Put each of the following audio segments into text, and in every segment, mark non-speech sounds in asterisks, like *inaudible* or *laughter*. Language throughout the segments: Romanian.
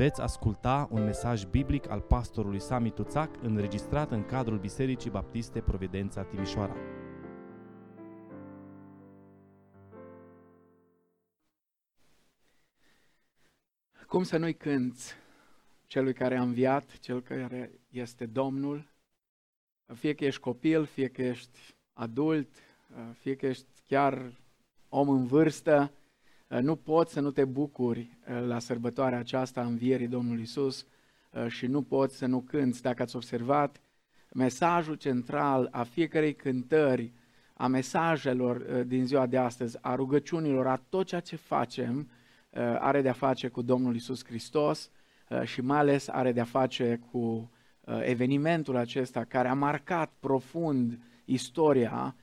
Veți asculta un mesaj biblic al pastorului Sami Tuțac înregistrat în cadrul Bisericii Baptiste Providența Timișoara. Cum să nu-i cânți celui care a înviat, cel care este Domnul, fie că ești copil, fie că ești adult, fie că ești chiar om în vârstă, nu poți să nu te bucuri la sărbătoarea aceasta a învierii Domnului Isus și nu poți să nu cânți. Dacă ați observat, mesajul central a fiecarei cântări, a mesajelor din ziua de astăzi, a rugăciunilor, a tot ceea ce facem, are de-a face cu Domnul Isus Hristos și mai ales are de-a face cu evenimentul acesta care a marcat profund istoria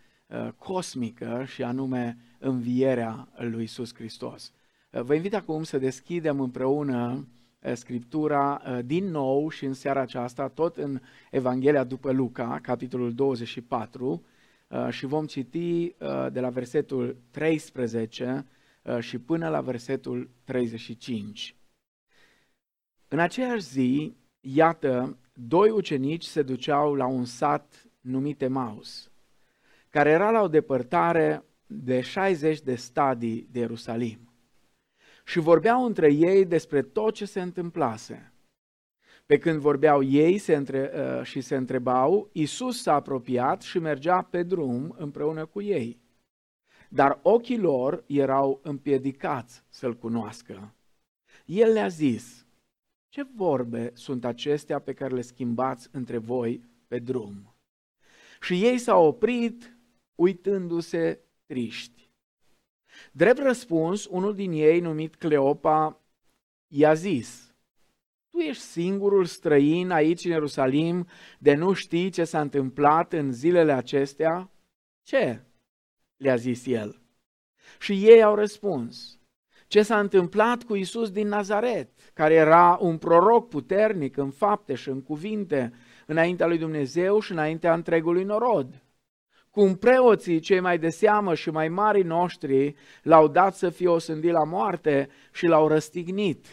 cosmică și anume învierea lui Isus Hristos. Vă invit acum să deschidem împreună Scriptura din nou și în seara aceasta, tot în Evanghelia după Luca, capitolul 24, și vom citi de la versetul 13 și până la versetul 35. În aceeași zi, iată, doi ucenici se duceau la un sat numit Emaus, care era la o depărtare de 60 de stadii de Ierusalim. Și vorbeau între ei despre tot ce se întâmplase. Pe când vorbeau ei se între, uh, și se întrebau, Isus s-a apropiat și mergea pe drum împreună cu ei. Dar ochii lor erau împiedicați să-L cunoască. El le-a zis, ce vorbe sunt acestea pe care le schimbați între voi pe drum? Și ei s-au oprit uitându-se triști. Drept răspuns, unul din ei, numit Cleopa, i-a zis, Tu ești singurul străin aici în Ierusalim de nu știi ce s-a întâmplat în zilele acestea? Ce? le-a zis el. Și ei au răspuns, ce s-a întâmplat cu Isus din Nazaret, care era un proroc puternic în fapte și în cuvinte, înaintea lui Dumnezeu și înaintea întregului norod cum preoții cei mai de seamă și mai mari noștri l-au dat să fie osândit la moarte și l-au răstignit.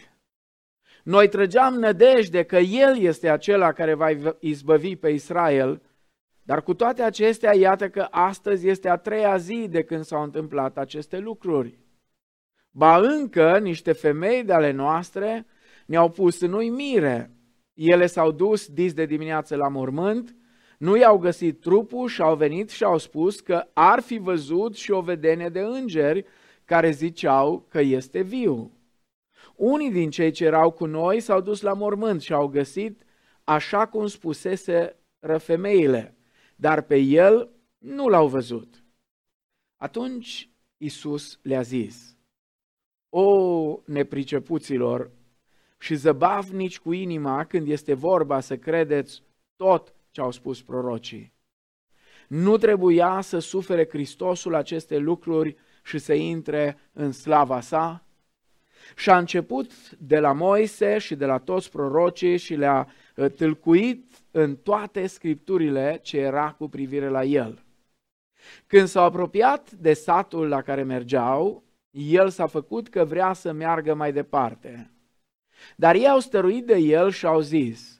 Noi trăgeam nădejde că El este acela care va izbăvi pe Israel, dar cu toate acestea, iată că astăzi este a treia zi de când s-au întâmplat aceste lucruri. Ba încă niște femei de ale noastre ne-au pus în uimire. Ele s-au dus dis de dimineață la mormânt nu i-au găsit trupul și au venit și au spus că ar fi văzut și o vedenie de îngeri care ziceau că este viu. Unii din cei ce erau cu noi s-au dus la mormânt și au găsit așa cum spusese răfemeile, dar pe el nu l-au văzut. Atunci Isus le-a zis, O nepricepuților și zăbavnici cu inima când este vorba să credeți tot ce au spus prorocii. Nu trebuia să sufere Hristosul aceste lucruri și să intre în slava sa? Și a început de la Moise și de la toți prorocii și le-a uh, tâlcuit în toate scripturile ce era cu privire la el. Când s-au apropiat de satul la care mergeau, el s-a făcut că vrea să meargă mai departe. Dar ei au stăruit de el și au zis,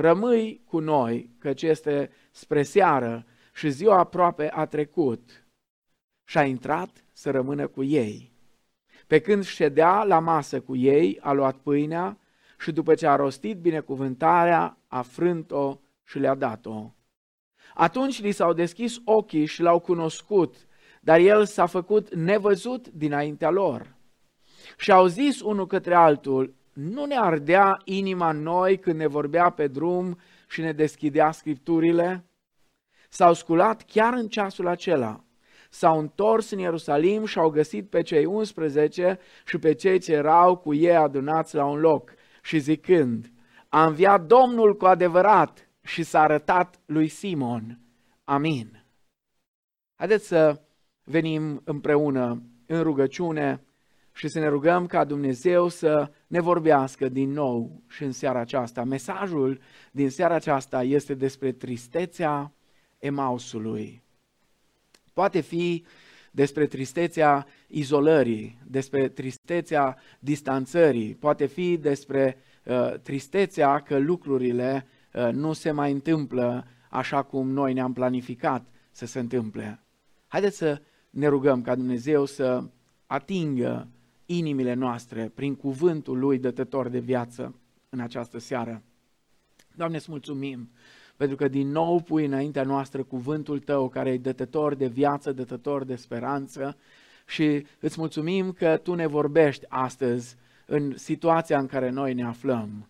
rămâi cu noi, căci este spre seară și ziua aproape a trecut. Și a intrat să rămână cu ei. Pe când ședea la masă cu ei, a luat pâinea și după ce a rostit binecuvântarea, a frânt-o și le-a dat-o. Atunci li s-au deschis ochii și l-au cunoscut, dar el s-a făcut nevăzut dinaintea lor. Și au zis unul către altul, nu ne ardea inima noi când ne vorbea pe drum și ne deschidea scripturile? S-au sculat chiar în ceasul acela. S-au întors în Ierusalim și au găsit pe cei 11 și pe cei ce erau cu ei adunați la un loc și zicând, a înviat Domnul cu adevărat și s-a arătat lui Simon. Amin. Haideți să venim împreună în rugăciune și să ne rugăm ca Dumnezeu să ne vorbească din nou și în seara aceasta. Mesajul din seara aceasta este despre tristețea Emausului. Poate fi despre tristețea izolării, despre tristețea distanțării, poate fi despre tristețea că lucrurile nu se mai întâmplă așa cum noi ne-am planificat să se întâmple. Haideți să ne rugăm ca Dumnezeu să atingă inimile noastre prin cuvântul Lui dătător de viață în această seară. Doamne, îți mulțumim pentru că din nou pui înaintea noastră cuvântul Tău care e dătător de viață, dătător de speranță și îți mulțumim că Tu ne vorbești astăzi în situația în care noi ne aflăm.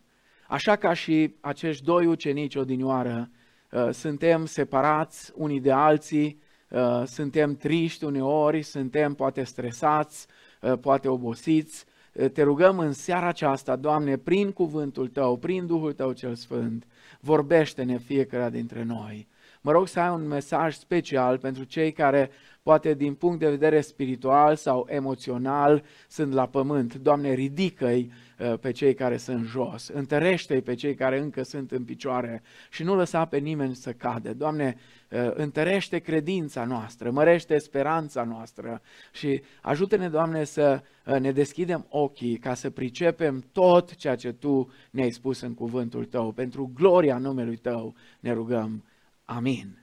Așa ca și acești doi ucenici odinioară, uh, suntem separați unii de alții, uh, suntem triști uneori, suntem poate stresați, uh, poate obosiți. Te rugăm în seara aceasta, Doamne, prin cuvântul Tău, prin Duhul Tău cel Sfânt, vorbește-ne fiecare dintre noi. Mă rog să ai un mesaj special pentru cei care, poate din punct de vedere spiritual sau emoțional, sunt la pământ. Doamne, ridică-i uh, pe cei care sunt jos, întărește-i pe cei care încă sunt în picioare și nu lăsa pe nimeni să cade. Doamne, uh, întărește credința noastră, mărește speranța noastră și ajută-ne, Doamne, să uh, ne deschidem ochii ca să pricepem tot ceea ce Tu ne-ai spus în cuvântul Tău. Pentru gloria numelui Tău ne rugăm. Amin.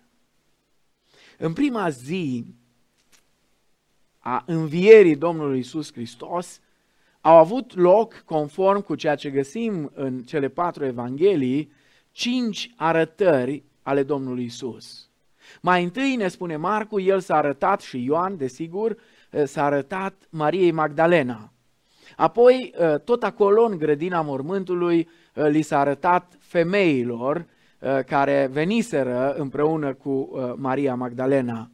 În prima zi a învierii Domnului Isus Hristos au avut loc, conform cu ceea ce găsim în cele patru evanghelii, cinci arătări ale Domnului Isus. Mai întâi ne spune Marcu, el s-a arătat și Ioan, desigur, s-a arătat Mariei Magdalena. Apoi, tot acolo, în grădina mormântului, li s-a arătat femeilor Uh, care veniseră împreună cu uh, Maria Magdalena.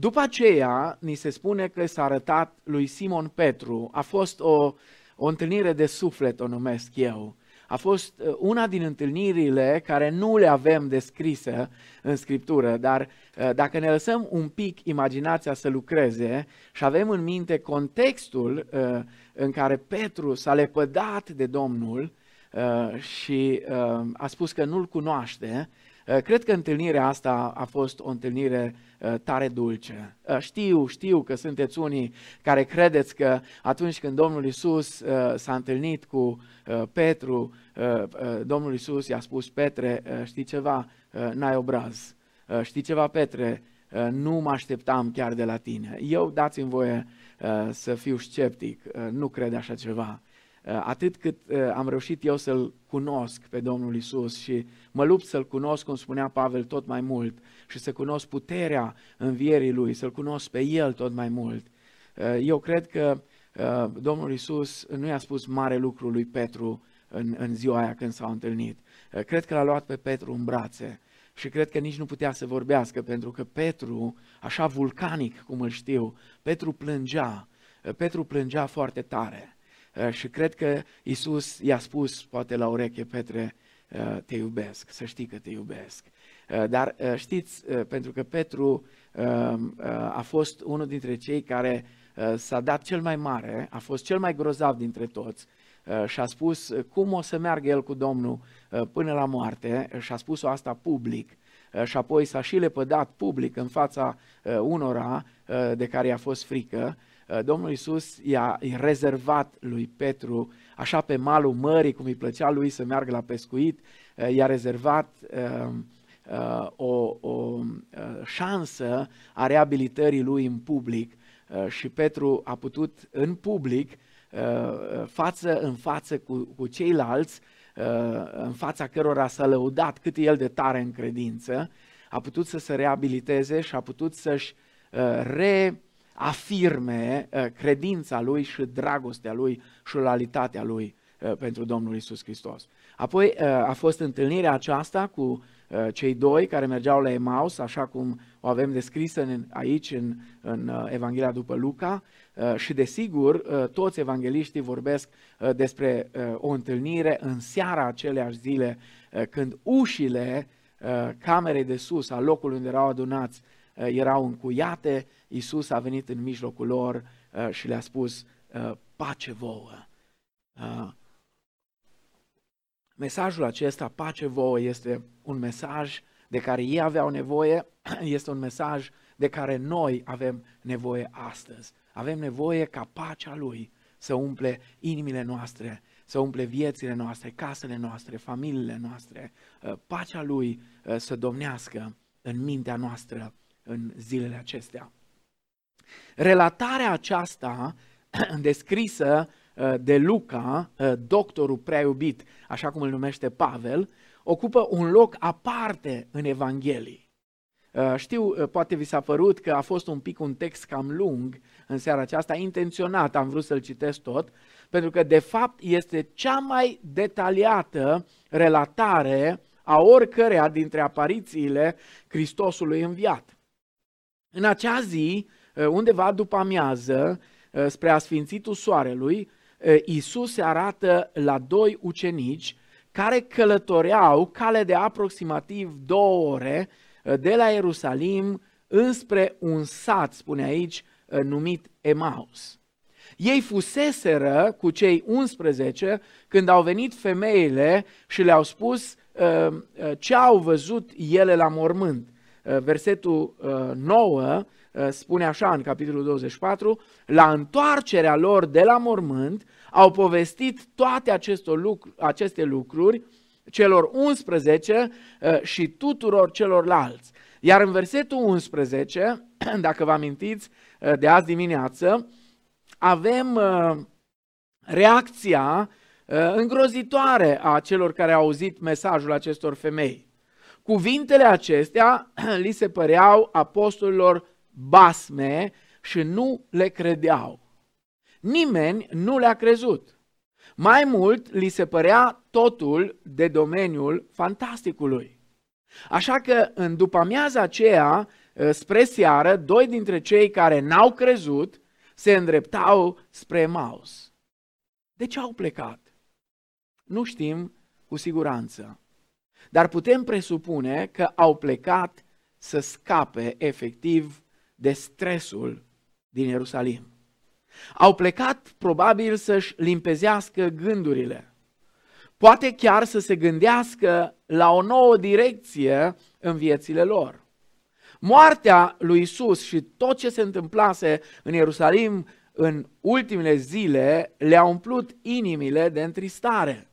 După aceea, ni se spune că s-a arătat lui Simon Petru. A fost o, o întâlnire de suflet, o numesc eu. A fost uh, una din întâlnirile care nu le avem descrise în Scriptură, dar dacă ne lăsăm un pic imaginația să lucreze și avem în minte contextul în care Petru s-a lepădat de Domnul, Uh, și uh, a spus că nu-l cunoaște, uh, cred că întâlnirea asta a fost o întâlnire tare dulce. Știu, știu că sunteți unii care credeți că atunci când Domnul Isus s-a întâlnit cu Petru, Domnul Isus i-a spus, Petre, știi ceva, n-ai obraz. Știi ceva, Petre, nu mă așteptam chiar de la tine. Eu dați-mi voie să fiu sceptic, nu cred așa ceva. Uh, atât cât uh, am reușit eu să-L cunosc pe Domnul Isus și mă lupt să-L cunosc, cum spunea Pavel, tot mai mult și să cunosc puterea învierii Lui, să-L cunosc pe El tot mai mult. Uh, eu cred că Domnul Isus nu i-a spus mare lucru lui Petru în, în ziua aia când s-au întâlnit. Cred că l-a luat pe Petru în brațe și cred că nici nu putea să vorbească pentru că Petru, așa vulcanic cum îl știu, Petru plângea, Petru plângea foarte tare. Uh, și cred că Isus i-a spus, poate la ureche, Petre, uh, te iubesc, să știi că te iubesc. Uh, dar știți, pentru că Petru a fost unul dintre cei care s-a dat cel mai mare, a fost cel mai grozav dintre toți și a spus cum o să meargă el cu Domnul până la moarte și a spus-o asta public și apoi s-a și lepădat public în fața unora de care i-a fost frică Uh, Domnul Iisus i-a rezervat lui Petru, așa pe malul mării, cum îi plăcea lui să meargă la pescuit, uh, i-a rezervat um, uh, o, o șansă a reabilitării lui în public. Și Petru a putut în public, față în față cu, cu ceilalți, în fața cărora s-a lăudat cât e el de tare în credință, a putut să se reabiliteze și a putut să-și re afirme uh, credința lui și dragostea lui și loialitatea lui uh, pentru Domnul Isus Hristos. Apoi uh, a fost întâlnirea aceasta cu cei doi care mergeau la Emaus, așa cum o avem descrisă în, aici în, în Evanghelia după Luca și desigur toți evangeliștii vorbesc despre o întâlnire în seara aceleași zile când ușile camerei de sus, a locului unde erau adunați, erau încuiate Isus a venit în mijlocul lor uh, și le-a spus, uh, pace vouă. Uh, mesajul acesta, pace vouă, este un mesaj de care ei aveau nevoie, *clears throat* este un mesaj de care noi avem nevoie astăzi. Avem nevoie ca pacea Lui să umple inimile noastre, să umple viețile noastre, casele noastre, familiile noastre, uh, pacea Lui uh, să domnească în mintea noastră în zilele acestea. Relatarea aceasta *clears throat* descrisă uh, de Luca, doctorul prea iubit, așa cum îl numește Pavel, ocupă un loc aparte în Evanghelii. Știu, poate vi s-a părut că a fost un pic un text cam lung în seara aceasta, intenționat am vrut să-l citesc tot, pentru că de fapt este cea mai detaliată relatare a oricărea dintre aparițiile Hristosului înviat. În acea zi, uh, undeva după amiază, uh, spre asfințitul soarelui, uh, Isus se arată la doi ucenici care călătoreau cale de aproximativ două ore de la Ierusalim înspre un sat, spune aici, numit Emaus. Ei fuseseră cu cei 11 când au venit femeile și le-au spus uh, uh, ce au văzut ele la mormânt. Uh, versetul 9 spune așa în capitolul 24, la întoarcerea lor de la mormânt au povestit toate acestor lucruri, aceste lucruri celor 11 și tuturor celorlalți. Iar în versetul 11, *clears throat* dacă vă amintiți de azi dimineață, avem uh, reacția uh, îngrozitoare a celor care au auzit mesajul acestor femei. Cuvintele acestea *clears throat* li se păreau apostolilor basme și nu le credeau. Nimeni nu le-a crezut. Mai mult, li se părea totul de domeniul fantasticului. Așa că, în după amiaza aceea, uh, spre seară, doi dintre cei care n-au crezut se îndreptau spre Maus. De ce au plecat? Nu știm cu siguranță. Dar putem presupune că au plecat să scape efectiv de stresul din Ierusalim. Au plecat probabil să-și limpezească gândurile. Poate chiar să se gândească la o nouă direcție în viețile lor. Moartea lui Isus și tot ce se întâmplase în Ierusalim în ultimele zile le-a umplut inimile de întristare.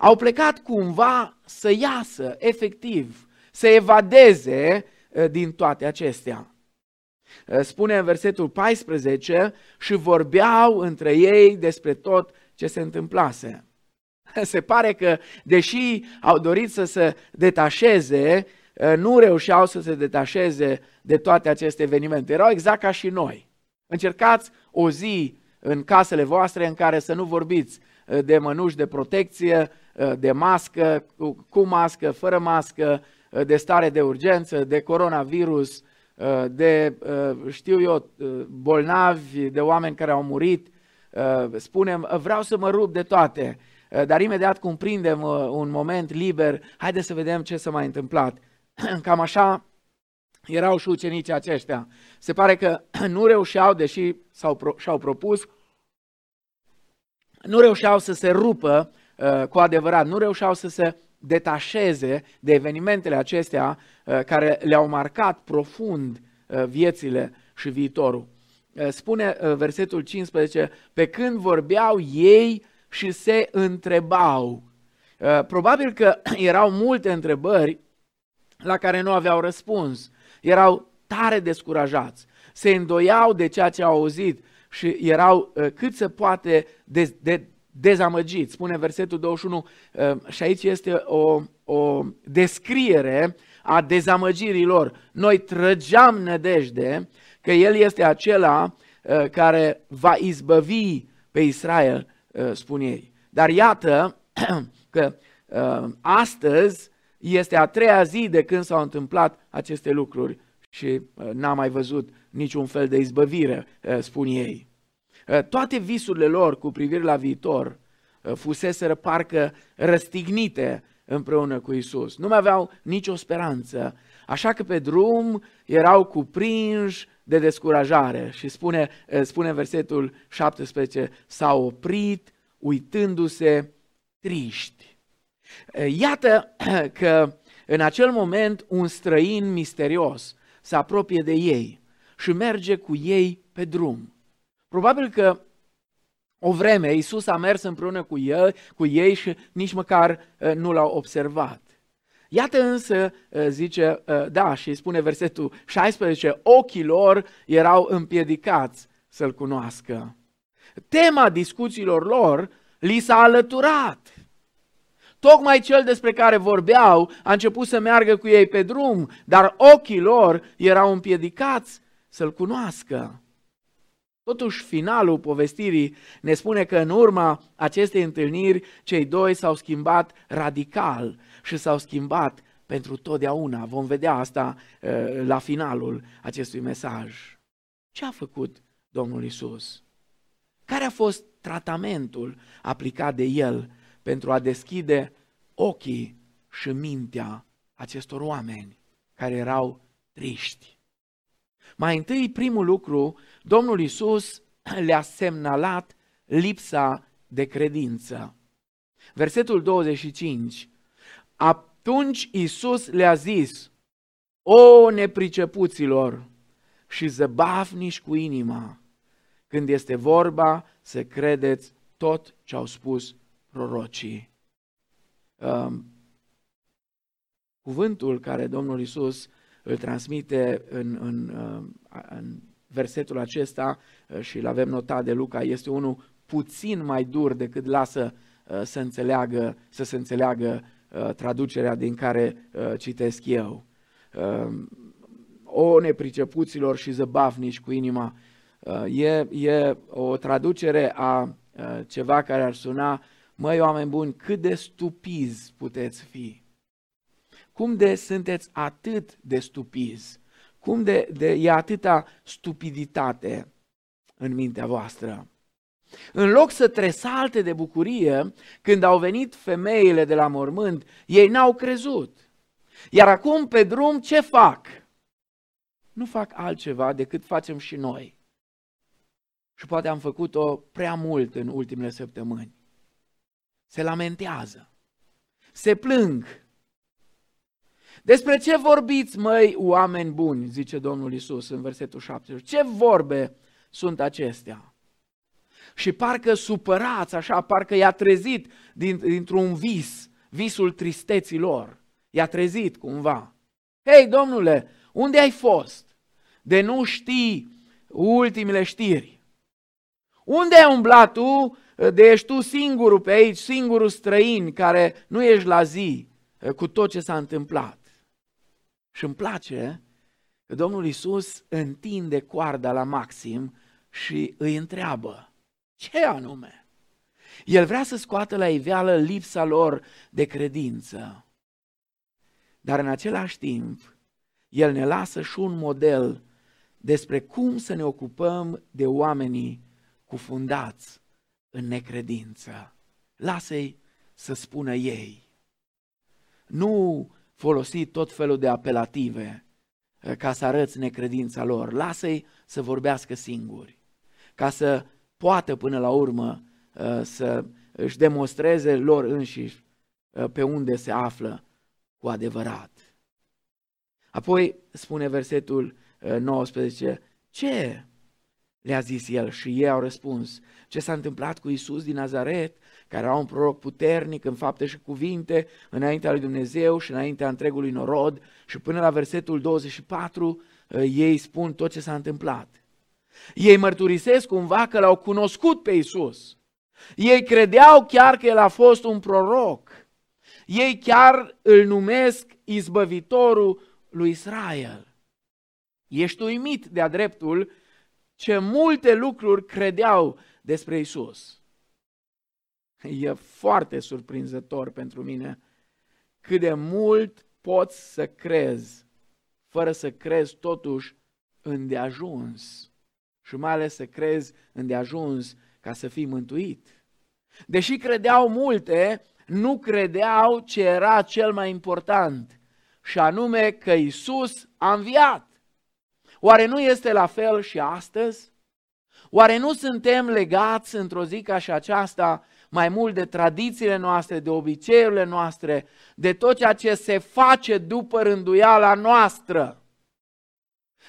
Au plecat cumva să iasă efectiv, să evadeze eh, din toate acestea. Eh, spune în versetul 14 și vorbeau între ei despre tot ce se întâmplase. *laughs* Se pare că, deși au dorit să se detașeze Eh, nu reușeau să se detașeze de toate aceste evenimente. Erau exact ca și noi. Încercați o zi în casele voastre în care să nu vorbiți eh, de mănuși de protecție, eh, de mască, cu mască, fără mască, de stare de urgență, de coronavirus, de, știu eu, bolnavi, de oameni care au murit. Spunem, vreau să mă rup de toate, dar imediat cum prindem un moment liber, haide să vedem ce s-a mai întâmplat. *clears throat* Cam așa erau și ucenicii aceștia. Se pare că *clears throat* nu reușeau, deși s-au, și-au propus, nu reușeau să se rupă uh, cu adevărat, nu reușeau să se detașeze de evenimentele acestea uh, care le-au marcat profund uh, viețile și viitorul. Uh, spune uh, versetul 15, pe când vorbeau ei și se întrebau. Uh, probabil că *clears throat* erau multe întrebări la care nu aveau răspuns. Erau tare descurajați, se îndoiau de ceea ce au auzit și erau uh, cât se poate de, de, dezamăgiți. Spune versetul 21 uh, și aici este o, o descriere a dezamăgirii lor. Noi trăgeam nădejde că El este acela uh, care va izbăvi pe Israel, spune ei. Dar iată *clears throat* că astăzi este a treia zi de când s-au întâmplat aceste lucruri și uh, n-am mai văzut niciun fel de izbăvire, uh, spun ei. Uh, toate visurile lor cu privire la viitor fuseseră parcă răstignite împreună cu Isus. Nu mai aveau nicio speranță, așa că pe drum erau cuprinși de descurajare și spune, spune versetul 17, s-au oprit uitându-se triști. Iată *clears throat* că în acel moment un străin misterios se apropie de ei și merge cu ei pe drum. Probabil că O vreme, Iisus a mers împreună cu, el, cu ei și nici măcar uh, nu l-au observat. Iată însă, uh, zice, uh, da, și spune versetul 16, ochii lor erau împiedicați să-L cunoască. Tema discuțiilor lor li s-a alăturat. Tocmai cel despre care vorbeau a început să meargă cu ei pe drum, dar ochii lor erau împiedicați să-L cunoască. Totuși, finalul povestirii ne spune că în urma acestei întâlniri, cei doi s-au schimbat radical și s-au schimbat pentru totdeauna. Vom vedea asta uh, la finalul acestui mesaj. Ce a făcut Domnul Isus? Care a fost tratamentul aplicat de El pentru a deschide ochii și mintea acestor oameni care erau triști? Mai întâi, primul lucru, Domnul Isus *clears throat* le-a semnalat lipsa de credință. Versetul 25. Atunci Isus le-a zis, O nepricepuților și zăbavnici cu inima, când este vorba să credeți tot ce au spus prorocii. Um, cuvântul care Domnul Isus îl transmite în, în, uh, în versetul acesta uh, și îl avem notat de Luca, este unul puțin mai dur decât lasă uh, să înțeleagă, să se înțeleagă traducerea din care citesc eu. O nepricepuților și zăbavnici cu inima. E, e o traducere a ceva care ar suna, măi oameni buni, cât de stupizi puteți fi cum de sunteți atât de stupizi? Cum de, de e atâta stupiditate în mintea voastră? În loc să tresalte de bucurie, când au venit femeile de la mormânt, ei n-au crezut. Iar acum pe drum ce fac? Nu fac altceva decât facem și noi. Și poate am făcut-o prea mult în ultimele săptămâni. Se lamentează, se plâng, despre ce vorbiți, măi, oameni buni, zice Domnul Isus în versetul 70. Ce vorbe sunt acestea? Și parcă supărați, așa, parcă i-a trezit din, dintr-un vis, visul tristeții lor. I-a trezit cumva. Hei, domnule, unde ai fost? De nu știi ultimele știri. Unde ai umblat tu? De ești tu singurul pe aici, singurul străin care nu ești la zi cu tot ce s-a întâmplat. Și îmi place că Domnul Isus întinde coarda la maxim și îi întreabă, ce anume? El vrea să scoată la iveală lipsa lor de credință. Dar în același timp, El ne lasă și un model despre cum să ne ocupăm de oamenii cufundați în necredință. Lasă-i să spună ei. Nu folosi tot felul de apelative eh, ca să arăți necredința lor. Lasă-i să vorbească singuri, ca să poată până la urmă eh, să își demonstreze lor înșiși eh, pe unde se află cu adevărat. Apoi spune versetul 19, ce le-a zis el? Și ei au răspuns, ce s-a întâmplat cu Isus din Nazaret? care era un proroc puternic în fapte și cuvinte, înaintea lui Dumnezeu și înaintea întregului norod și până la versetul 24 uh, ei spun tot ce s-a întâmplat. Ei mărturisesc cumva că l-au cunoscut pe Isus. Ei credeau chiar că el a fost un proroc. Ei chiar îl numesc izbăvitorul lui Israel. Ești uimit de-a dreptul ce multe lucruri credeau despre Isus. E foarte surprinzător pentru mine cât de mult poți să crezi, fără să crezi totuși îndeajuns. Și mai ales să crezi îndeajuns ca să fii mântuit. Deși credeau multe, nu credeau ce era cel mai important, și anume că Isus a înviat. Oare nu este la fel și astăzi? Oare nu suntem legați într-o zi ca și aceasta mai mult de tradițiile noastre, de obiceiurile noastre, de tot ceea ce se face după rânduiala noastră.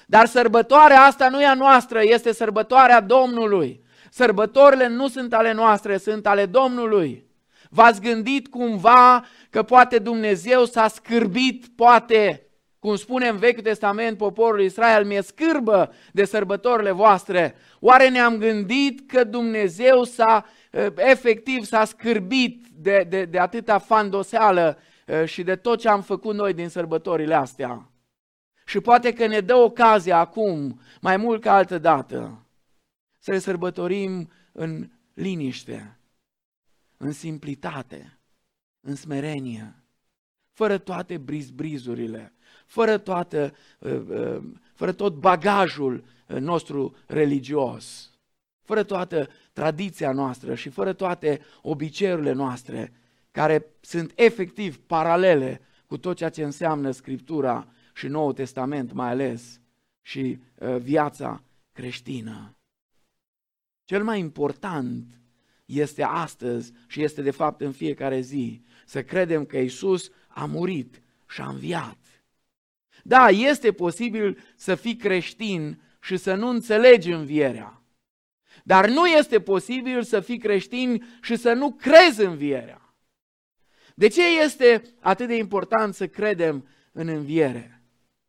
Dar sărbătoarea asta nu e a noastră, este sărbătoarea Domnului. Sărbătorile nu sunt ale noastre, sunt ale Domnului. V-ați gândit cumva că poate Dumnezeu s-a scârbit, poate, cum spune în Vechiul Testament poporul Israel, mi-e scârbă de sărbătorile voastre. Oare ne-am gândit că Dumnezeu s-a, eh, efectiv s-a scârbit de, de, de atâta fandoseală eh, și de tot ce am făcut noi din sărbătorile astea? Și poate că ne dă ocazia acum, mai mult ca altă dată, să le sărbătorim în liniște, în simplitate, în smerenie, fără toate brizbrizurile, fără, toată, uh, uh, fără tot bagajul uh, nostru religios, fără toată tradiția noastră și fără toate obiceiurile noastre, care sunt efectiv paralele cu tot ceea ce înseamnă Scriptura și Noul Testament mai ales și viața creștină. Cel mai important este astăzi și este de fapt în fiecare zi să credem că Isus a murit și a înviat. Da, este posibil să fii creștin și să nu înțelegi învierea. Dar nu este posibil să fii creștin și să nu crezi învierea. De ce este atât de important să credem în înviere?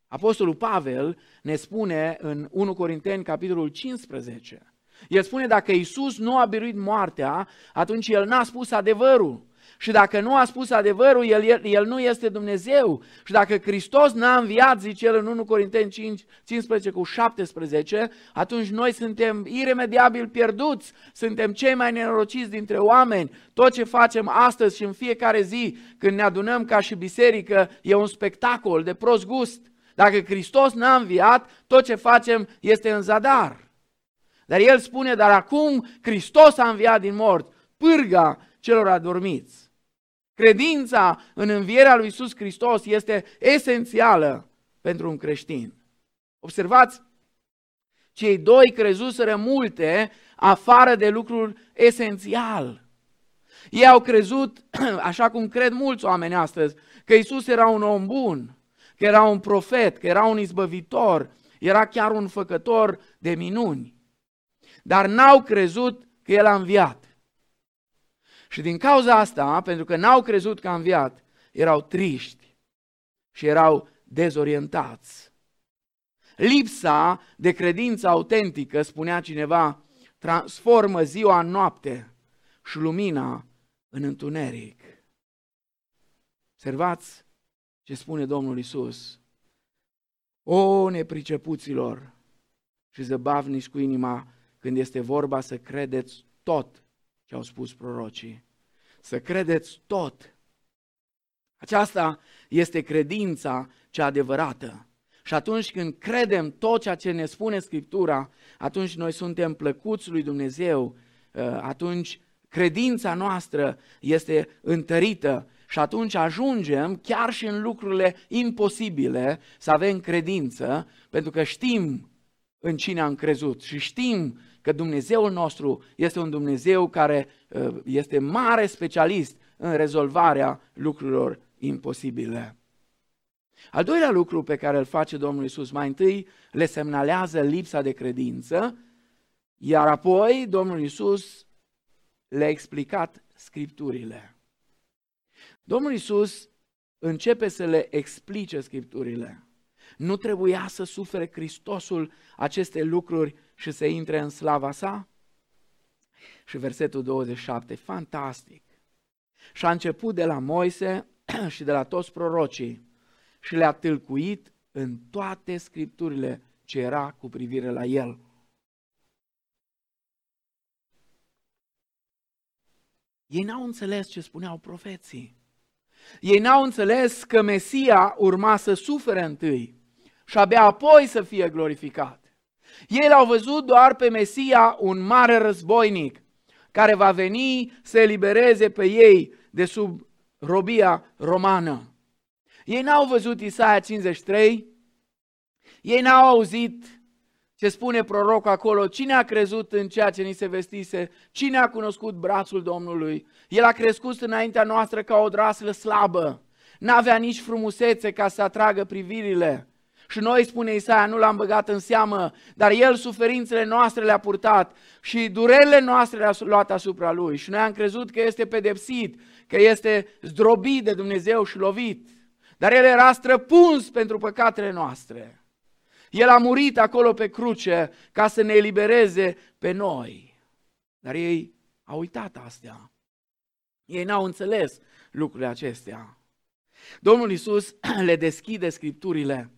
Apostolul Pavel ne spune în 1 Corinteni, capitolul 15, el spune dacă Isus nu a biruit moartea, atunci El n-a spus adevărul. Și dacă nu a spus adevărul, el, el, el nu este Dumnezeu. Și dacă Hristos n-a înviat, zice el în 1 Corinteni 5, 15 cu 17, atunci noi suntem iremediabil pierduți, suntem cei mai nenorociți dintre oameni. Tot ce facem astăzi și în fiecare zi, când ne adunăm ca și biserică, e un spectacol de prost gust. Dacă Hristos n-a înviat, tot ce facem este în zadar. Dar el spune, dar acum Hristos a înviat din mort, pârga celor adormiți. Credința în învierea lui Iisus Hristos este esențială pentru un creștin. Observați, cei doi crezuseră multe afară de lucruri esențial. Ei au crezut, *clears throat* așa cum cred mulți oameni astăzi, că Isus era un om bun, că era un profet, că era un izbăvitor, era chiar un făcător de minuni dar n-au crezut că El a înviat. Și din cauza asta, pentru că n-au crezut că a înviat, erau triști și erau dezorientați. Lipsa de credință autentică, spunea cineva, transformă ziua în noapte și lumina în întuneric. Observați ce spune Domnul Isus. O nepricepuților și zăbavnici cu inima când este vorba să credeți tot ce au spus prorocii. Să credeți tot. Aceasta este credința cea adevărată. Și atunci când credem tot ceea ce ne spune Scriptura, atunci noi suntem plăcuți lui Dumnezeu, uh, atunci credința noastră este întărită și atunci ajungem chiar și în lucrurile imposibile să avem credință, pentru că știm în cine am crezut și știm că Dumnezeul nostru este un Dumnezeu care uh, este mare specialist în rezolvarea lucrurilor imposibile. Al doilea lucru pe care îl face Domnul Isus, mai întâi le semnalează lipsa de credință, iar apoi Domnul Isus le-a explicat scripturile. Domnul Isus începe să le explice scripturile. Nu trebuia să sufere Hristosul aceste lucruri și să intre în slava sa? Și versetul 27, fantastic. Și a început de la Moise *clears throat* și de la toți prorocii și le-a tâlcuit în toate scripturile ce era cu privire la el. Ei n-au înțeles ce spuneau profeții. Ei n-au înțeles că Mesia urma să sufere întâi și abia apoi să fie glorificat. Ei l-au văzut doar pe Mesia un mare războinic care va veni să elibereze pe ei de sub robia romană. Ei n-au văzut Isaia 53, ei n-au auzit ce spune prorocul acolo, cine a crezut în ceea ce ni se vestise, cine a cunoscut brațul Domnului. El a crescut înaintea noastră ca o draslă slabă, n-avea nici frumusețe ca să atragă privirile și noi, spune Isaia, nu l-am băgat în seamă, dar El suferințele noastre le-a purtat și durerile noastre le-a luat asupra Lui. Și noi am crezut că este pedepsit, că este zdrobit de Dumnezeu și lovit. Dar El era străpuns pentru păcatele noastre. El a murit acolo pe cruce ca să ne elibereze pe noi. Dar ei au uitat astea. Ei n-au înțeles lucrurile acestea. Domnul Isus *clears throat* le deschide scripturile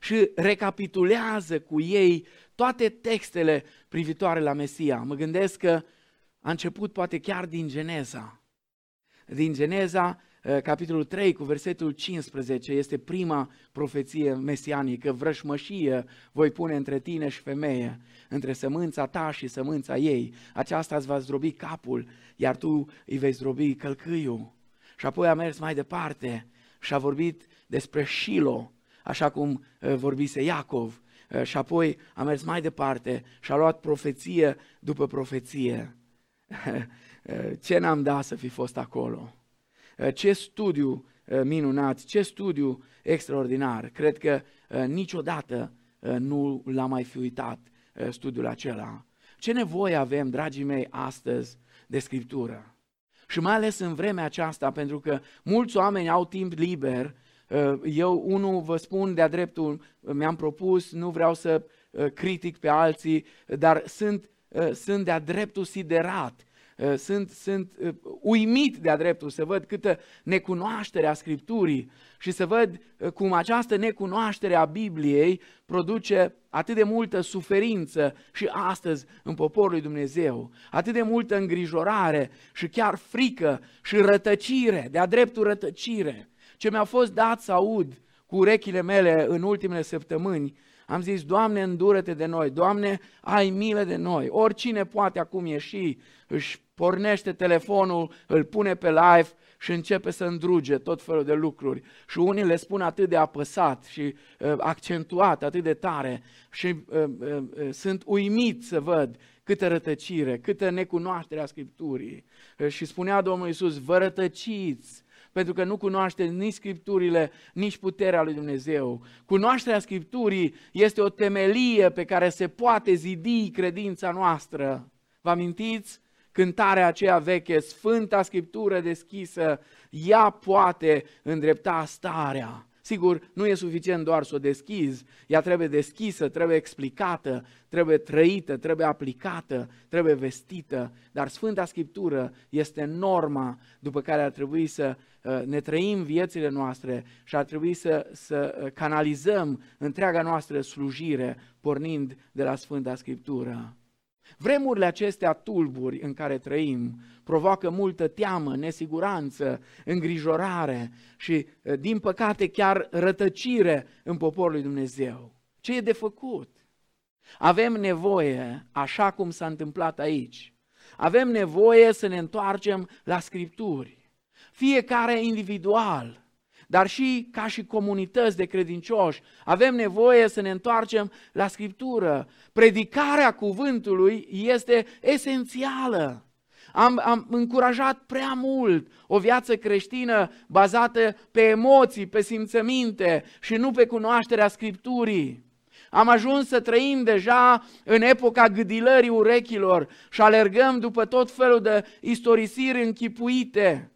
și recapitulează cu ei toate textele privitoare la Mesia. Mă gândesc că a început poate chiar din Geneza. Din Geneza, eh, capitolul 3 cu versetul 15, este prima profeție mesianică, vrășmășie voi pune între tine și femeie, între sămânța ta și sămânța ei. Aceasta îți va zdrobi capul, iar tu îi vei zdrobi călcâiul. Și apoi a mers mai departe și a vorbit despre Shilo, așa cum uh, vorbise Iacov. Uh, și apoi a mers mai departe și a luat profeție după profeție. *laughs* Uh, ce n-am dat să fi fost acolo? Ce studiu minunat, ce studiu extraordinar. Cred că niciodată nu l-am mai fi uitat studiul acela. Ce nevoie avem, dragii mei, astăzi de Scriptură? Și mai ales în vremea aceasta, pentru că mulți oameni au timp liber, uh, eu, unul, vă spun de-a dreptul, mi-am propus, nu vreau să uh, critic pe alții, dar sunt, uh, sunt de-a dreptul siderat Uh, sunt, sunt uh, uimit de-a dreptul să văd câtă necunoaștere a Scripturii și să văd uh, cum această necunoaștere a Bibliei produce atât de multă suferință și astăzi în poporul lui Dumnezeu, atât de multă îngrijorare și chiar frică și rătăcire, de-a dreptul rătăcire. Ce mi-a fost dat să aud cu urechile mele în ultimele săptămâni, am zis, Doamne, îndură-te de noi, Doamne, ai milă de noi. Oricine poate acum ieși, își pornește telefonul, îl pune pe live și începe să îndruge tot felul de lucruri. Și unii le spun atât de apăsat și uh, accentuat, atât de tare și uh, uh, uh, sunt uimit să văd câtă rătăcire, câtă necunoaștere a Scripturii. Uh, și spunea Domnul Iisus, vă rătăciți pentru că nu cunoaște nici Scripturile, nici puterea lui Dumnezeu. Cunoașterea Scripturii este o temelie pe care se poate zidi credința noastră. Vă amintiți? cântarea aceea veche, Sfânta Scriptură deschisă, ea poate îndrepta starea. Sigur, nu e suficient doar să o deschizi, ea trebuie deschisă, trebuie explicată, trebuie trăită, trebuie aplicată, trebuie vestită, dar Sfânta Scriptură este norma după care ar trebui să uh, ne trăim viețile noastre și ar trebui să, să uh, canalizăm întreaga noastră slujire pornind de la Sfânta Scriptură. Vremurile acestea tulburi în care trăim provoacă multă teamă, nesiguranță, îngrijorare și, eh, din păcate, chiar rătăcire în poporul lui Dumnezeu. Ce e de făcut? Avem nevoie, așa cum s-a întâmplat aici, avem nevoie să ne întoarcem la Scripturi. Fiecare individual, dar și ca și comunități de credincioși, avem nevoie să ne întoarcem la Scriptură. Predicarea cuvântului este esențială. Am, am încurajat prea mult o viață creștină bazată pe emoții, pe simțăminte și nu pe cunoașterea Scripturii. Am ajuns să trăim deja în epoca gâdilării urechilor și alergăm după tot felul de istorisiri închipuite.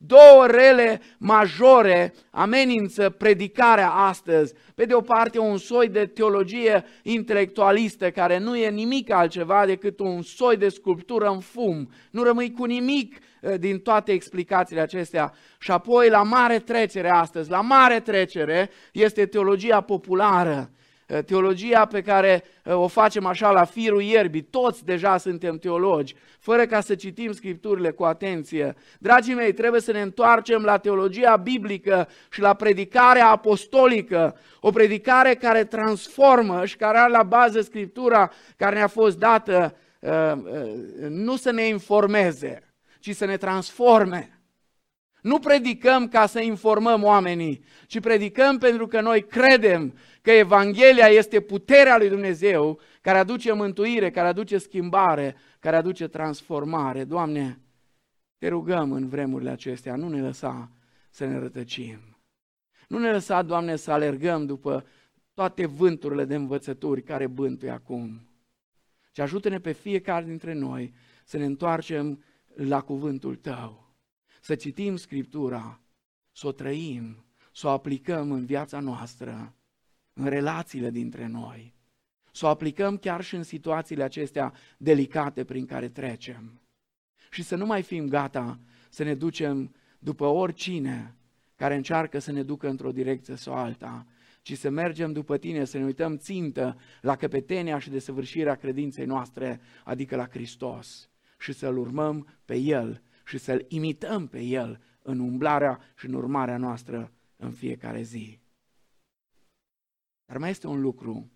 Două rele majore amenință predicarea astăzi. Pe de o parte, un soi de teologie intelectualistă care nu e nimic altceva decât un soi de sculptură în fum. Nu rămâi cu nimic eh, din toate explicațiile acestea. Și apoi, la mare trecere astăzi, la mare trecere, este teologia populară Eh, teologia pe care eh, o facem așa la firul ierbii, toți deja suntem teologi, fără ca să citim scripturile cu atenție. Dragii mei, trebuie să ne întoarcem la teologia biblică și la predicarea apostolică, o predicare care transformă și care are la bază scriptura care ne-a fost dată, eh, nu să ne informeze, ci să ne transforme. Nu predicăm ca să informăm oamenii, ci predicăm pentru că noi credem că Evanghelia este puterea lui Dumnezeu care aduce mântuire, care aduce schimbare, care aduce transformare. Doamne, te rugăm în vremurile acestea, nu ne lăsa să ne rătăcim. Nu ne lăsa, Doamne, să alergăm după toate vânturile de învățături care bântuie acum. Și ajută-ne pe fiecare dintre noi să ne întoarcem la cuvântul Tău, să citim Scriptura, să o trăim, să o aplicăm în viața noastră, în relațiile dintre noi, să o aplicăm chiar și în situațiile acestea delicate prin care trecem. Și să nu mai fim gata să ne ducem după oricine care încearcă să ne ducă într-o direcție sau alta, ci să mergem după tine, să ne uităm țintă la căpetenia și desăvârșirea credinței noastre, adică la Hristos, și să-L urmăm pe El și să-L imităm pe El în umblarea și în urmarea noastră în fiecare zi. Dar mai este un lucru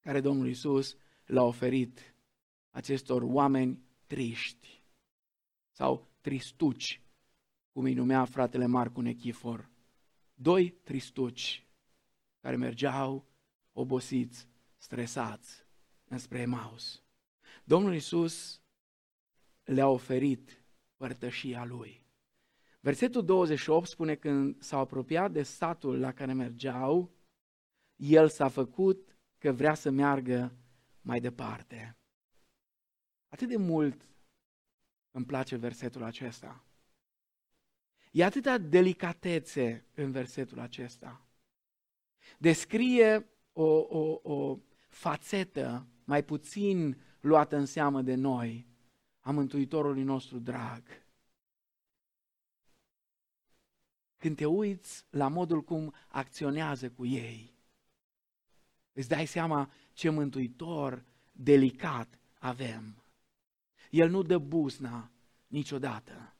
care Domnul Isus l-a oferit acestor oameni triști sau tristuci, cum îi numea fratele Marcu Nechifor. Doi tristuci care mergeau obosiți, stresați înspre Emaus. Domnul Isus le-a oferit părtășia lui. Versetul 28 spune că când s-au apropiat de satul la care mergeau, el s-a făcut că vrea să meargă mai departe. Atât de mult îmi place versetul acesta. E atâta delicatețe în versetul acesta. Descrie o, o, o fațetă mai puțin luată în seamă de noi a Mântuitorului nostru drag. Când te uiți la modul cum acționează cu ei, îți dai seama ce mântuitor delicat avem. El nu dă buzna niciodată.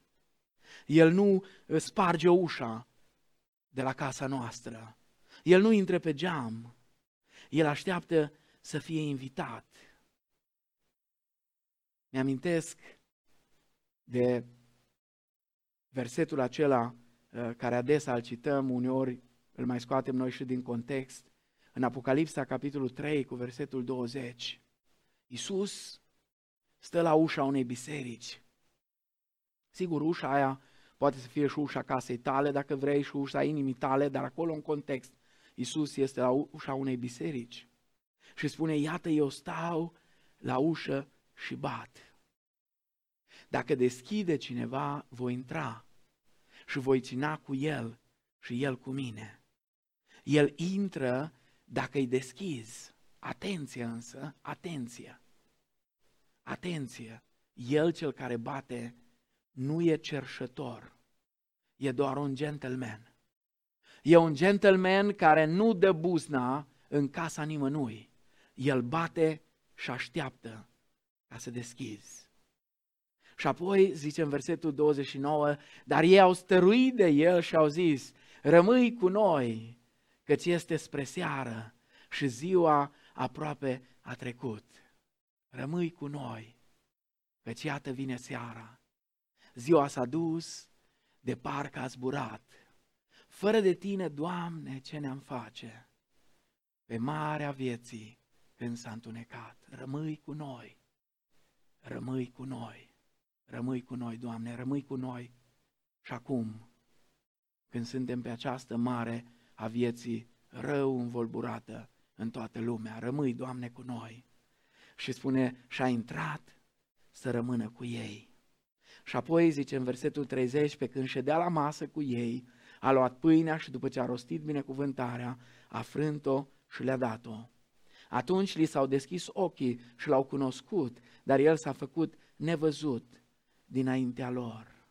El nu sparge ușa de la casa noastră. El nu intre pe geam. El așteaptă să fie invitat. Mi-amintesc de versetul acela uh, care adesea îl cităm, uneori îl mai scoatem noi și din context, în Apocalipsa, capitolul 3, cu versetul 20. Iisus stă la ușa unei biserici. Sigur, ușa aia poate să fie și ușa casei tale, dacă vrei, și ușa inimii tale, dar acolo în context, Iisus este la ușa unei biserici. Și spune, iată, eu stau la ușă și bat. Dacă deschide cineva, voi intra și voi țina cu el și el cu mine. El intră dacă îi deschizi. Atenție însă, atenție. Atenție, el cel care bate nu e cerșător, e doar un gentleman. E un gentleman care nu dă buzna în casa nimănui. El bate și așteaptă ca să deschizi. Și apoi, zice în versetul 29, dar ei au stăruit de el și au zis, rămâi cu noi, căci este spre seară și ziua aproape a trecut. Rămâi cu noi, căci iată vine seara. Ziua s-a dus, de parcă a zburat. Fără de tine, Doamne, ce ne-am face? Pe marea vieții, când s-a întunecat, rămâi cu noi, rămâi cu noi, rămâi cu noi, Doamne, rămâi cu noi. Și acum, când suntem pe această mare a vieții rău învolburată în toată lumea, rămâi, Doamne, cu noi. Și spune, și-a intrat să rămână cu ei. Și apoi zice în versetul 30, pe când ședea la masă cu ei, a luat pâinea și după ce a rostit binecuvântarea, a frânt-o și le-a dat-o. Atunci li s-au deschis ochii și l-au cunoscut, dar el s-a făcut nevăzut dinaintea lor.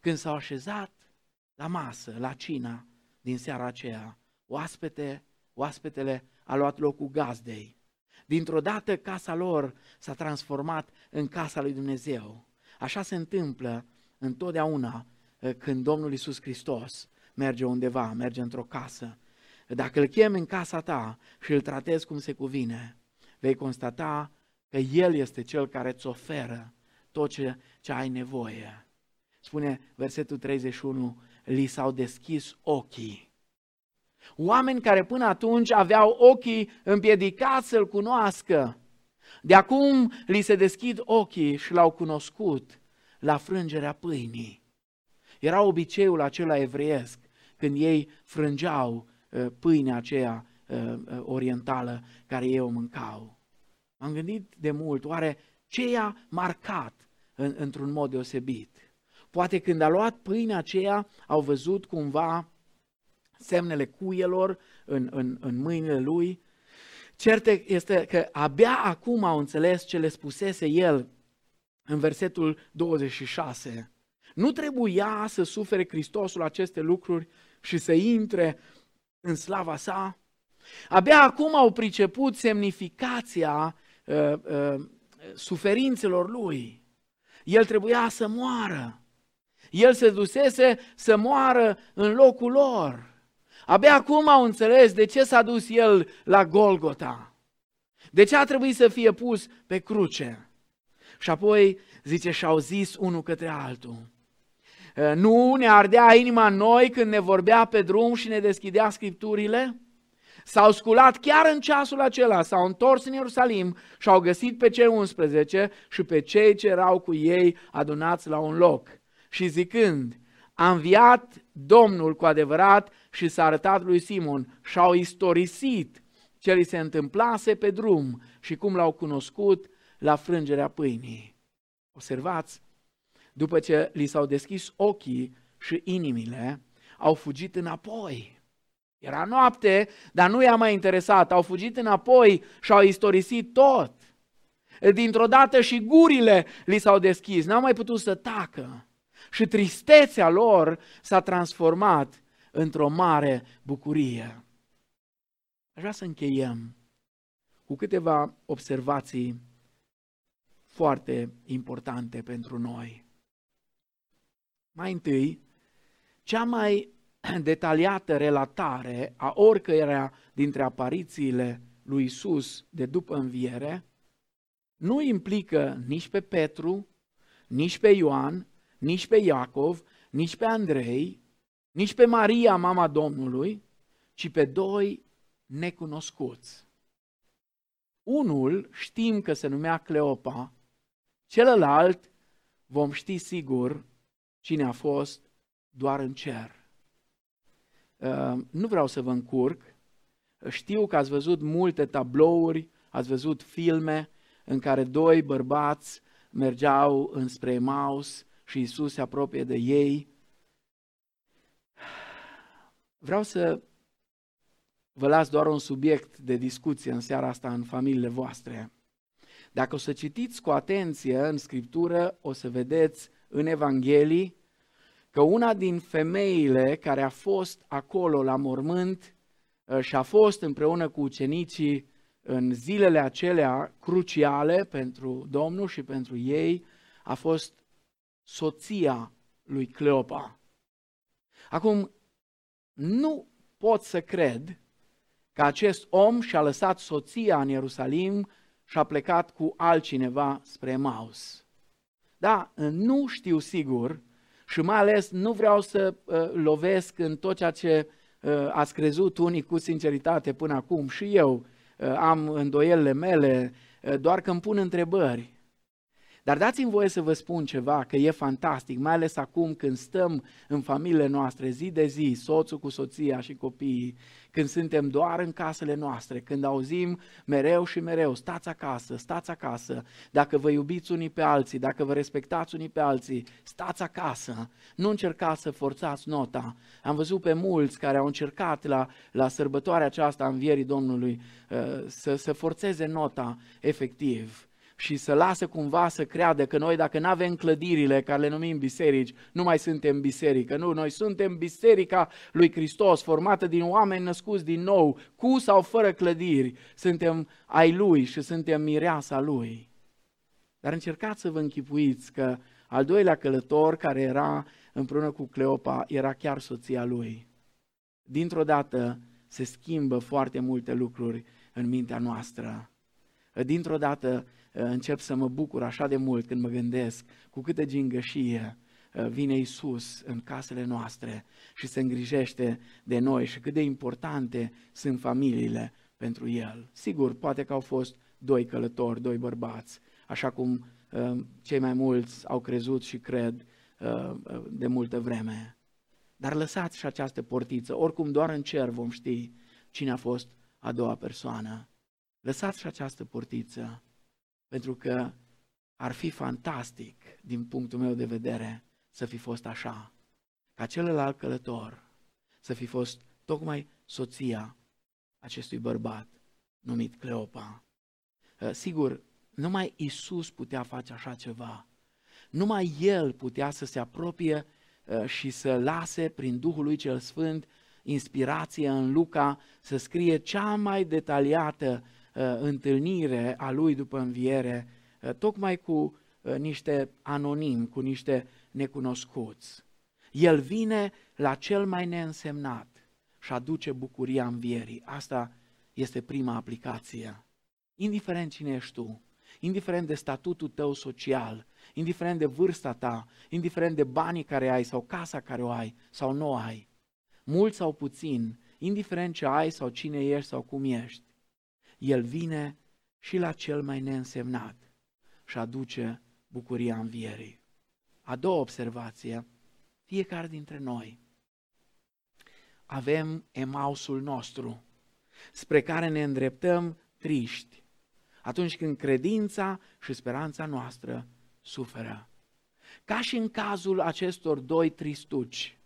Când s-au așezat la masă, la cina din seara aceea, oaspete, oaspetele a luat locul gazdei. Dintr-o dată casa lor s-a transformat în casa lui Dumnezeu. Așa se întâmplă întotdeauna eh, când Domnul Isus Hristos merge undeva, merge într-o casă. Dacă îl chemi în casa ta și îl tratezi cum se cuvine, vei constata că El este Cel care îți oferă tot ce, ce ai nevoie. Spune versetul 31, li s-au deschis ochii. Oameni care până atunci aveau ochii împiedicați să-L cunoască, de acum li se deschid ochii și l-au cunoscut la frângerea pâinii. Era obiceiul acela evreiesc. când ei frângeau uh, pâinea aceea orientală care ei o mâncau. M-am gândit de mult, oare ce i-a marcat în, într-un mod deosebit? Poate când a luat pâinea aceea, au văzut cumva semnele cuielor în, în, în mâinile lui. Cert este că abia acum au înțeles ce le spusese el în versetul 26. Nu trebuia să sufere Hristosul aceste lucruri și să intre în slava sa? Abia acum au priceput semnificația uh, uh, suferințelor lui. El trebuia să moară. El se dusese să moară în locul lor. Abia acum au înțeles de ce s-a dus el la Golgota. De ce a trebuit să fie pus pe cruce. Și apoi, zice, și-au zis unul către altul. Nu ne ardea inima noi când ne vorbea pe drum și ne deschidea scripturile? S-au sculat chiar în ceasul acela, s-au întors în Ierusalim și au găsit pe cei 11 și pe cei ce erau cu ei adunați la un loc. Și zicând, a înviat Domnul cu adevărat și s-a arătat lui Simon și au istorisit ce li se întâmplase pe drum și cum l-au cunoscut la frângerea pâinii. Observați, după ce li s-au deschis ochii și inimile, au fugit înapoi. Era noapte, dar nu i-a mai interesat. Au fugit înapoi și au istorisit tot. Dintr-o dată și gurile li s-au deschis, n-au mai putut să tacă. Și tristețea lor s-a transformat într-o mare bucurie. Aș vrea să încheiem cu câteva observații foarte importante pentru noi. Mai întâi, cea mai detaliată relatare a oricărea dintre aparițiile lui Isus de după înviere nu implică nici pe Petru, nici pe Ioan, nici pe Iacov, nici pe Andrei, nici pe Maria, mama Domnului, ci pe doi necunoscuți. Unul știm că se numea Cleopa, celălalt vom ști sigur cine a fost doar în cer. Uh, nu vreau să vă încurc, știu că ați văzut multe tablouri, ați văzut filme în care doi bărbați mergeau înspre Maus și Isus se apropie de ei. Vreau să vă las doar un subiect de discuție în seara asta în familiile voastre. Dacă o să citiți cu atenție în Scriptură, o să vedeți în Evanghelii că una din femeile care a fost acolo la mormânt uh, și a fost împreună cu ucenicii în zilele acelea cruciale pentru Domnul și pentru ei, a fost soția lui Cleopa. Acum, nu pot să cred că acest om și-a lăsat soția în Ierusalim și a plecat cu altcineva spre Maus. Da, nu știu sigur și mai ales nu vreau să uh, lovesc în tot ceea ce uh, ați crezut unii cu sinceritate până acum și eu uh, am îndoielile mele, uh, doar că îmi pun întrebări. Dar dați-mi voie să vă spun ceva, că e fantastic, mai ales acum când stăm în familiile noastre zi de zi, soțul cu soția și copiii, când suntem doar în casele noastre, când auzim mereu și mereu, stați acasă, stați acasă, dacă vă iubiți unii pe alții, dacă vă respectați unii pe alții, stați acasă, nu încercați să forțați nota. Am văzut pe mulți care au încercat la, la sărbătoarea aceasta a învierii Domnului uh, să, să forțeze nota efectiv și să lasă cumva să creadă că noi dacă nu avem clădirile care le numim biserici, nu mai suntem biserică. Nu, noi suntem biserica lui Hristos, formată din oameni născuți din nou, cu sau fără clădiri. Suntem ai lui și suntem mireasa lui. Dar încercați să vă închipuiți că al doilea călător care era împreună cu Cleopa era chiar soția lui. Dintr-o dată se schimbă foarte multe lucruri în mintea noastră. Dintr-o dată Eh, încep să mă bucur așa de mult când mă gândesc cu câtă gingășie eh, vine Isus în casele noastre și se îngrijește de noi și cât de importante sunt familiile pentru El. Sigur, poate că au fost doi călători, doi bărbați, așa cum eh, cei mai mulți au crezut și cred de multă vreme. Dar lăsați și această portiță, oricum doar în cer vom ști cine a fost a doua persoană. Lăsați și această portiță, pentru că ar fi fantastic, din punctul meu de vedere, să fi fost așa, ca celălalt călător să fi fost tocmai soția acestui bărbat numit Cleopa. Uh, sigur, numai Isus putea face așa ceva. Numai El putea să se apropie uh, și să lase prin Duhul lui cel Sfânt inspirație în Luca să scrie cea mai detaliată uh, întâlnire a lui după înviere, tocmai cu niște anonimi, cu niște necunoscuți. El vine la cel mai neînsemnat și aduce bucuria învierii. Asta este prima aplicație. Indiferent cine ești tu, indiferent de statutul tău social, indiferent de vârsta ta, indiferent de banii care ai sau casa care o ai sau nu o ai, mult sau puțin, indiferent ce ai sau cine ești sau cum ești, El vine și la cel mai neînsemnat și aduce bucuria învierii. A doua observație, fiecare dintre noi avem emausul nostru, spre care ne îndreptăm triști, atunci când credința și speranța noastră suferă. Ca și în cazul acestor doi tristuci,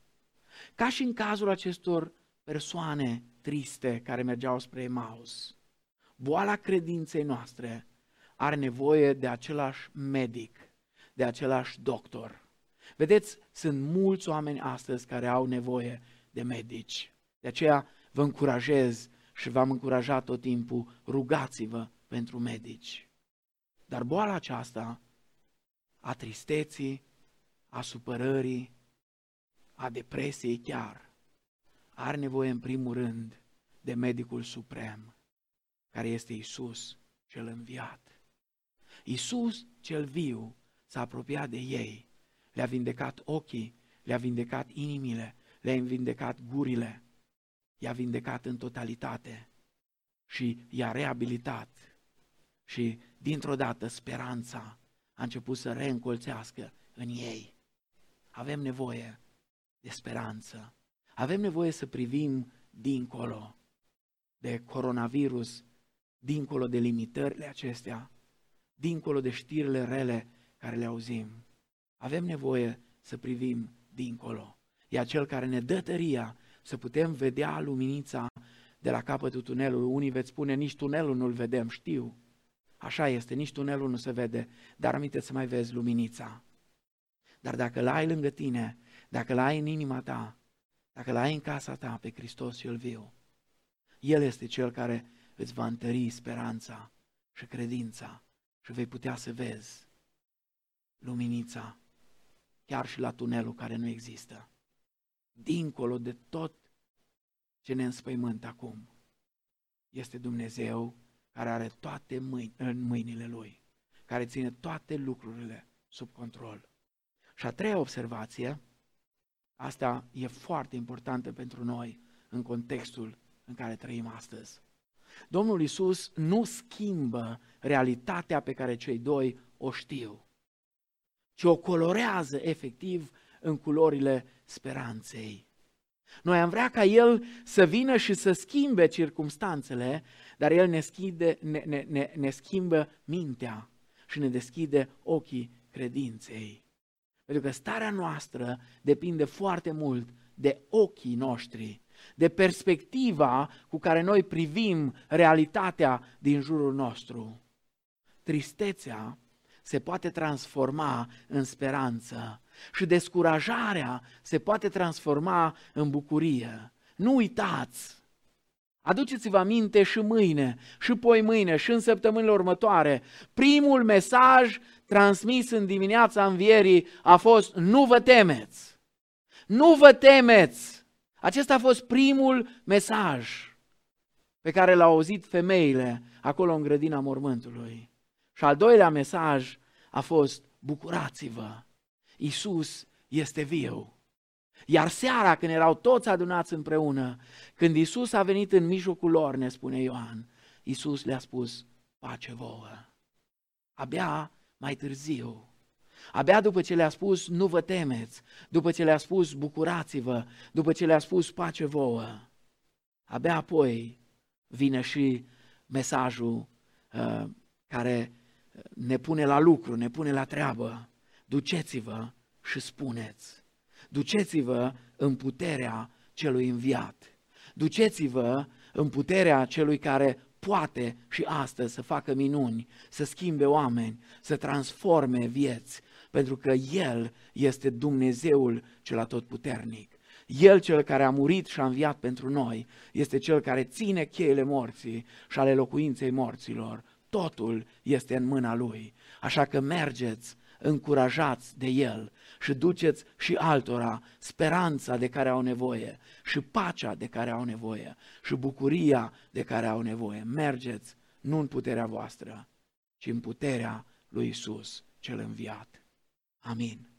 ca și în cazul acestor persoane triste care mergeau spre Emaus, boala credinței noastre are nevoie de același medic, de același doctor. Vedeți, sunt mulți oameni astăzi care au nevoie de medici. De aceea vă încurajez și v-am încurajat tot timpul, rugați-vă pentru medici. Dar boala aceasta a tristeții, a supărării, a depresiei chiar, are nevoie în primul rând de medicul suprem, care este Isus cel înviat. Isus cel viu s-a apropiat de ei, le-a vindecat ochii, le-a vindecat inimile, le-a vindecat gurile, i-a vindecat în totalitate și i-a reabilitat. Și dintr-o dată speranța a început să reîncolțească în ei. Avem nevoie de speranță. Avem nevoie să privim dincolo de coronavirus, dincolo de limitările acestea, dincolo de știrile rele care le auzim. Avem nevoie să privim dincolo. E acel care ne dă tăria să putem vedea luminița de la capătul tunelului. Unii veți spune, nici tunelul nu-l vedem, știu. Așa este, nici tunelul nu se vede, dar aminte să mai vezi luminița. Dar dacă l-ai lângă tine, dacă l-ai în inima ta, dacă l-ai în casa ta pe Hristos cel viu, El este Cel care îți va întări speranța și credința și vei putea să vezi luminița chiar și la tunelul care nu există dincolo de tot ce ne înspăimântă acum, este Dumnezeu care are toate mâini, în mâinile Lui, care ține toate lucrurile sub control. Și a treia observație, asta e foarte importantă pentru noi în contextul în care trăim astăzi. Domnul Isus nu schimbă realitatea pe care cei doi o știu, ci o colorează efectiv în culorile speranței. Noi am vrea ca El să vină și să schimbe circumstanțele, dar El ne, schide, ne, ne, ne, ne schimbă mintea și ne deschide ochii credinței. Pentru că starea noastră depinde foarte mult de ochii noștri, de perspectiva cu care noi privim realitatea din jurul nostru. Tristețea se poate transforma în speranță și descurajarea se poate transforma în bucurie. Nu uitați! Aduceți-vă aminte și mâine, și poi mâine, și în săptămânile următoare. Primul mesaj transmis în dimineața învierii a fost nu vă temeți. Nu vă temeți! Acesta a fost primul mesaj pe care l-au auzit femeile acolo în grădina mormântului. Și al doilea mesaj a fost bucurați-vă, Isus este viu. Iar seara când erau toți adunați împreună, când Isus a venit în mijlocul lor, ne spune Ioan, Isus le-a spus, pace vouă. Abia mai târziu, Abia după ce le-a spus, nu vă temeți, după ce le-a spus, bucurați-vă, după ce le-a spus, pace vouă, abia apoi vine și mesajul uh, care ne pune la lucru, ne pune la treabă. Duceți-vă și spuneți. Duceți-vă în puterea celui înviat. Duceți-vă în puterea celui care poate și astăzi să facă minuni, să schimbe oameni, să transforme vieți, pentru că El este Dumnezeul cel atotputernic. El cel care a murit și a înviat pentru noi este cel care ține cheile morții și ale locuinței morților. Totul este în mâna Lui. Așa că mergeți încurajați de El și duceți și altora speranța de care au nevoie și pacea de care au nevoie și bucuria de care au nevoie. Mergeți nu în puterea voastră, ci în puterea lui Isus cel înviat. Amin.